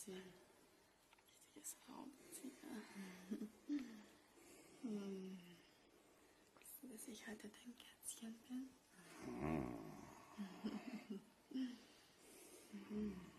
bisschen richtiges Raubtier. Hm. Guckst dass ich heute dein Kätzchen bin? Mhm.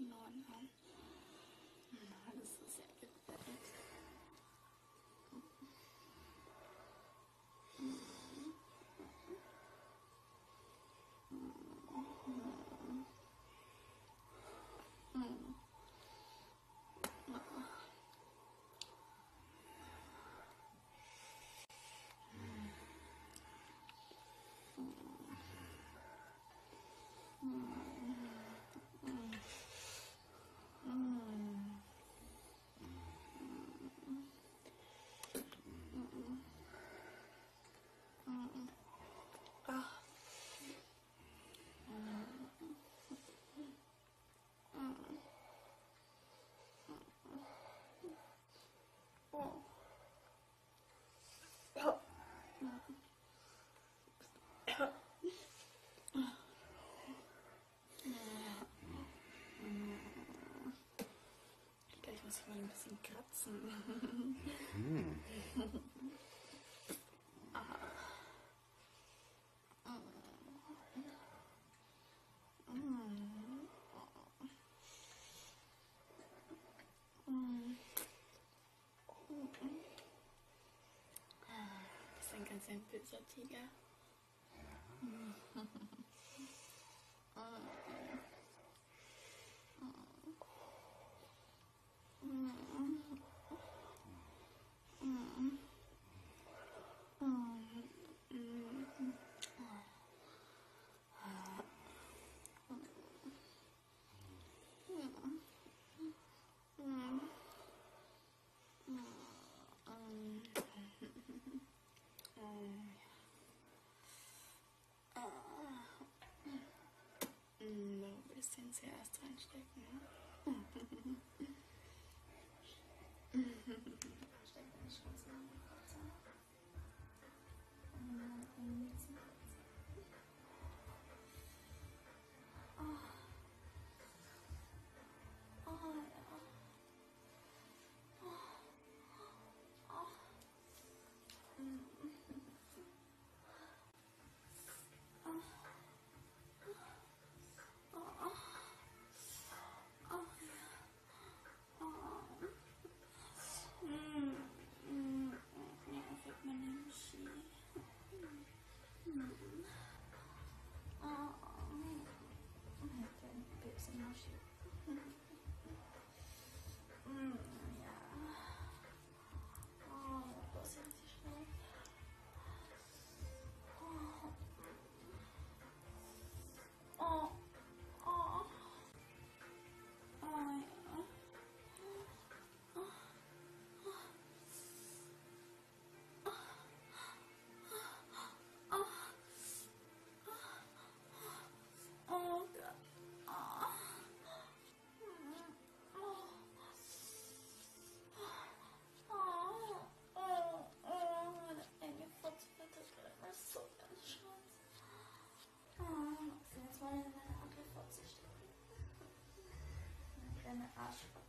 in Ordnung. Das ist ja irre. ein bisschen kratzen. Mhm. Das ist ein ganz ein böser Ja. bisschen zuerst reinstecken. Ne? Awesome.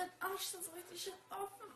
Dann Arsch so richtig offen.